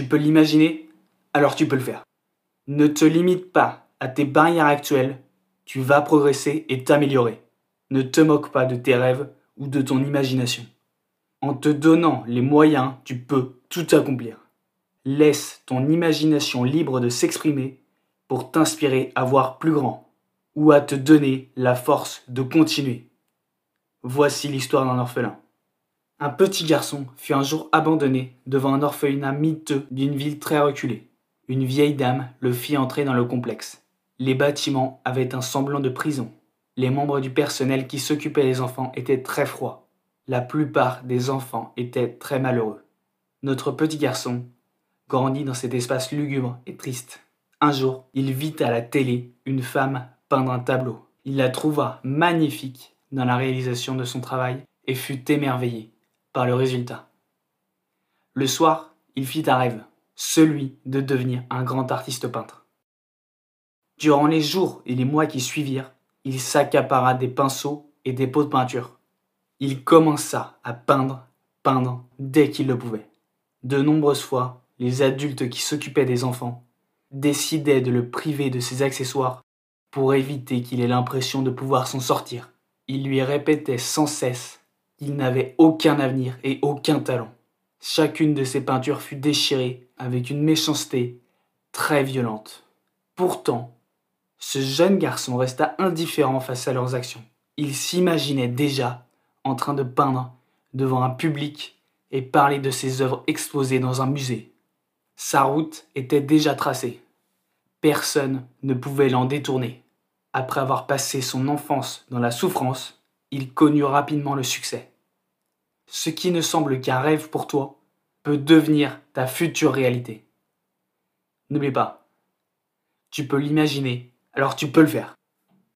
Tu peux l'imaginer, alors tu peux le faire. Ne te limite pas à tes barrières actuelles, tu vas progresser et t'améliorer. Ne te moque pas de tes rêves ou de ton imagination. En te donnant les moyens, tu peux tout accomplir. Laisse ton imagination libre de s'exprimer pour t'inspirer à voir plus grand ou à te donner la force de continuer. Voici l'histoire d'un orphelin. Un petit garçon fut un jour abandonné devant un orphelinat miteux d'une ville très reculée. Une vieille dame le fit entrer dans le complexe. Les bâtiments avaient un semblant de prison. Les membres du personnel qui s'occupaient des enfants étaient très froids. La plupart des enfants étaient très malheureux. Notre petit garçon grandit dans cet espace lugubre et triste. Un jour, il vit à la télé une femme peindre un tableau. Il la trouva magnifique dans la réalisation de son travail et fut émerveillé par le résultat. Le soir, il fit un rêve, celui de devenir un grand artiste peintre. Durant les jours et les mois qui suivirent, il s'accapara des pinceaux et des pots de peinture. Il commença à peindre, peindre dès qu'il le pouvait. De nombreuses fois, les adultes qui s'occupaient des enfants décidaient de le priver de ses accessoires pour éviter qu'il ait l'impression de pouvoir s'en sortir. Il lui répétait sans cesse qu'il n'avait aucun avenir et aucun talent. Chacune de ses peintures fut déchirée avec une méchanceté très violente. Pourtant, ce jeune garçon resta indifférent face à leurs actions. Il s'imaginait déjà en train de peindre devant un public et parler de ses œuvres exposées dans un musée. Sa route était déjà tracée. Personne ne pouvait l'en détourner. Après avoir passé son enfance dans la souffrance, il connut rapidement le succès. Ce qui ne semble qu'un rêve pour toi peut devenir ta future réalité. N'oublie pas, tu peux l'imaginer, alors tu peux le faire.